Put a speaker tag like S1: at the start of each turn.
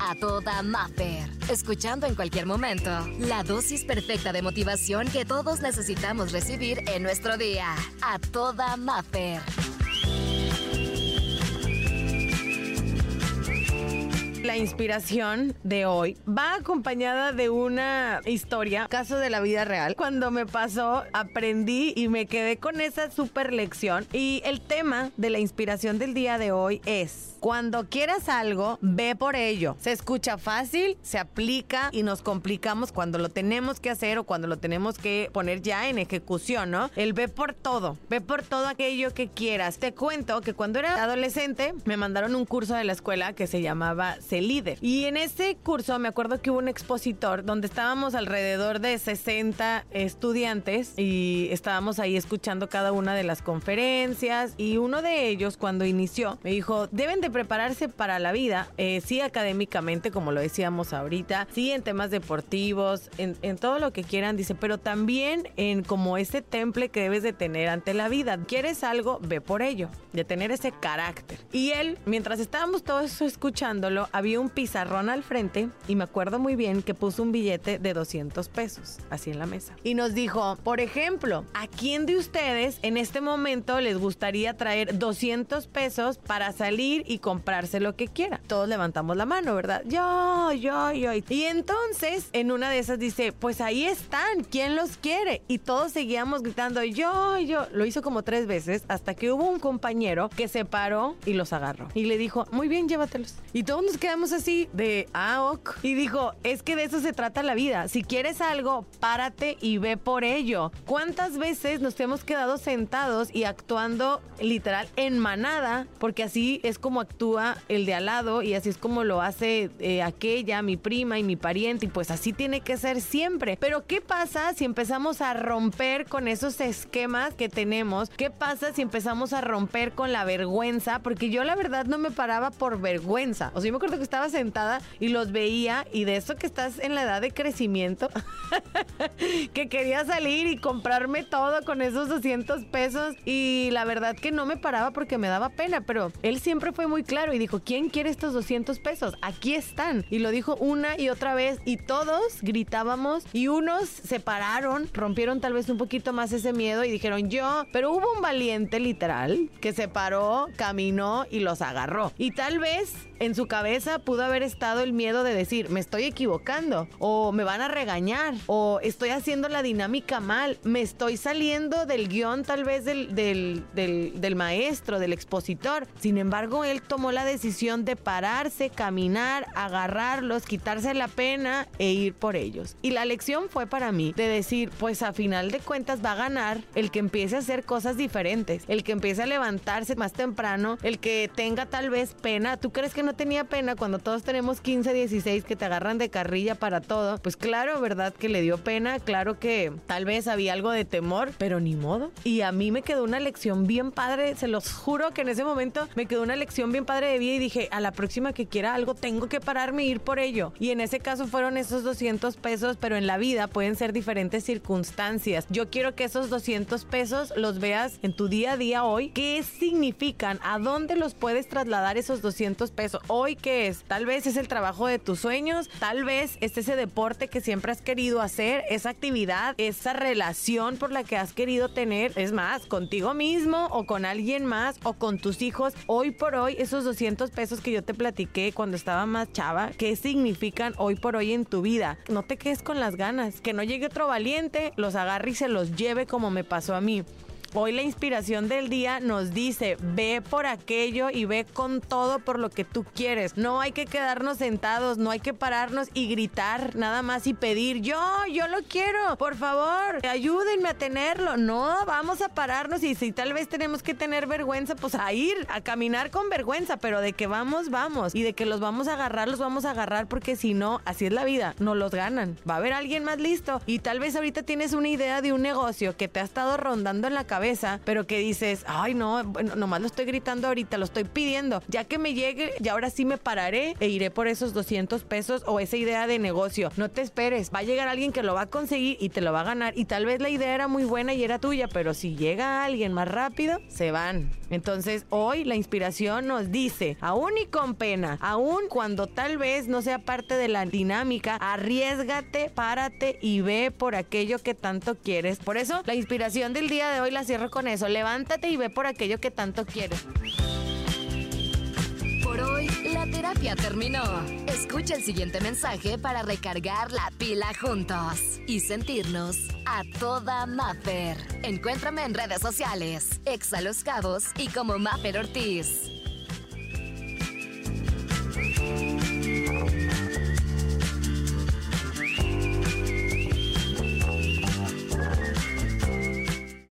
S1: A toda Maffer. Escuchando en cualquier momento la dosis perfecta de motivación que todos necesitamos recibir en nuestro día. A toda Maffer.
S2: La inspiración de hoy va acompañada de una historia, caso de la vida real. Cuando me pasó, aprendí y me quedé con esa super lección. Y el tema de la inspiración del día de hoy es, cuando quieras algo, ve por ello. Se escucha fácil, se aplica y nos complicamos cuando lo tenemos que hacer o cuando lo tenemos que poner ya en ejecución, ¿no? El ve por todo, ve por todo aquello que quieras. Te cuento que cuando era adolescente me mandaron un curso de la escuela que se llamaba líder. Y en ese curso me acuerdo que hubo un expositor donde estábamos alrededor de 60 estudiantes y estábamos ahí escuchando cada una de las conferencias y uno de ellos cuando inició me dijo, deben de prepararse para la vida, eh, sí académicamente como lo decíamos ahorita, sí en temas deportivos, en, en todo lo que quieran, dice, pero también en como ese temple que debes de tener ante la vida. ¿Quieres algo? Ve por ello, de tener ese carácter. Y él, mientras estábamos todos escuchándolo, había un pizarrón al frente y me acuerdo muy bien que puso un billete de 200 pesos así en la mesa. Y nos dijo, por ejemplo, ¿a quién de ustedes en este momento les gustaría traer 200 pesos para salir y comprarse lo que quiera? Todos levantamos la mano, ¿verdad? Yo, yo, yo. Y entonces en una de esas dice, pues ahí están, ¿quién los quiere? Y todos seguíamos gritando, yo, yo. Lo hizo como tres veces hasta que hubo un compañero que se paró y los agarró. Y le dijo, muy bien, llévatelos. Y todos nos quedamos así de, ah, Y dijo, es que de eso se trata la vida. Si quieres algo, párate y ve por ello. ¿Cuántas veces nos hemos quedado sentados y actuando literal en manada? Porque así es como actúa el de al lado y así es como lo hace eh, aquella, mi prima y mi pariente. Y pues así tiene que ser siempre. Pero ¿qué pasa si empezamos a romper con esos esquemas que tenemos? ¿Qué pasa si empezamos a romper con la vergüenza? Porque yo la verdad no me paraba por vergüenza. O sea, me acuerdo que estaba sentada y los veía y de eso que estás en la edad de crecimiento, que quería salir y comprarme todo con esos 200 pesos y la verdad que no me paraba porque me daba pena, pero él siempre fue muy claro y dijo, ¿quién quiere estos 200 pesos? Aquí están. Y lo dijo una y otra vez y todos gritábamos y unos se pararon, rompieron tal vez un poquito más ese miedo y dijeron yo, pero hubo un valiente literal que se paró, caminó y los agarró. Y tal vez en su cabeza pudo haber estado el miedo de decir, me estoy equivocando, o me van a regañar, o estoy haciendo la dinámica mal, me estoy saliendo del guion tal vez del, del, del, maestro, del expositor. Sin embargo, él tomó la decisión de pararse, caminar, agarrarlos, quitarse la pena e ir por ellos. Y la lección fue para mí de decir, pues a final de cuentas va a ganar el que empiece a hacer cosas diferentes, el que empiece a levantarse más temprano, el que tenga tal vez pena. ¿Tú crees que no tenía pena cuando todos tenemos 15, 16 que te agarran de carrilla para todo, pues claro, ¿verdad? Que le dio pena, claro que tal vez había algo de temor, pero ni modo. Y a mí me quedó una lección bien padre, se los juro que en ese momento me quedó una lección bien padre de vida y dije, a la próxima que quiera algo tengo que pararme e ir por ello. Y en ese caso fueron esos 200 pesos, pero en la vida pueden ser diferentes circunstancias. Yo quiero que esos 200 pesos los veas en tu día a día hoy. ¿Qué significan? ¿A dónde los puedes trasladar esos 200 pesos? Hoy, ¿qué es? Tal vez es el trabajo de tus sueños, tal vez es ese deporte que siempre has querido hacer, esa actividad, esa relación por la que has querido tener, es más, contigo mismo o con alguien más o con tus hijos. Hoy por hoy, esos 200 pesos que yo te platiqué cuando estaba más chava, ¿qué significan hoy por hoy en tu vida? No te quedes con las ganas, que no llegue otro valiente, los agarre y se los lleve como me pasó a mí. Hoy la inspiración del día nos dice, ve por aquello y ve con todo por lo que tú quieres. No hay que quedarnos sentados, no hay que pararnos y gritar nada más y pedir, yo, yo lo quiero, por favor, ayúdenme a tenerlo. No, vamos a pararnos y si tal vez tenemos que tener vergüenza, pues a ir, a caminar con vergüenza, pero de que vamos, vamos. Y de que los vamos a agarrar, los vamos a agarrar porque si no, así es la vida, no los ganan. Va a haber alguien más listo y tal vez ahorita tienes una idea de un negocio que te ha estado rondando en la cabeza cabeza, pero que dices, ay no, nomás lo estoy gritando ahorita, lo estoy pidiendo. Ya que me llegue, y ahora sí me pararé e iré por esos 200 pesos o esa idea de negocio. No te esperes, va a llegar alguien que lo va a conseguir y te lo va a ganar. Y tal vez la idea era muy buena y era tuya, pero si llega alguien más rápido, se van. Entonces hoy la inspiración nos dice, aún y con pena, aún cuando tal vez no sea parte de la dinámica, arriesgate, párate y ve por aquello que tanto quieres. Por eso la inspiración del día de hoy la cierro con eso, levántate y ve por aquello que tanto quieres.
S1: Por hoy, la terapia terminó. Escucha el siguiente mensaje para recargar la pila juntos y sentirnos a toda Maffer. Encuéntrame en redes sociales, Exa Los Cabos y como Maffer Ortiz.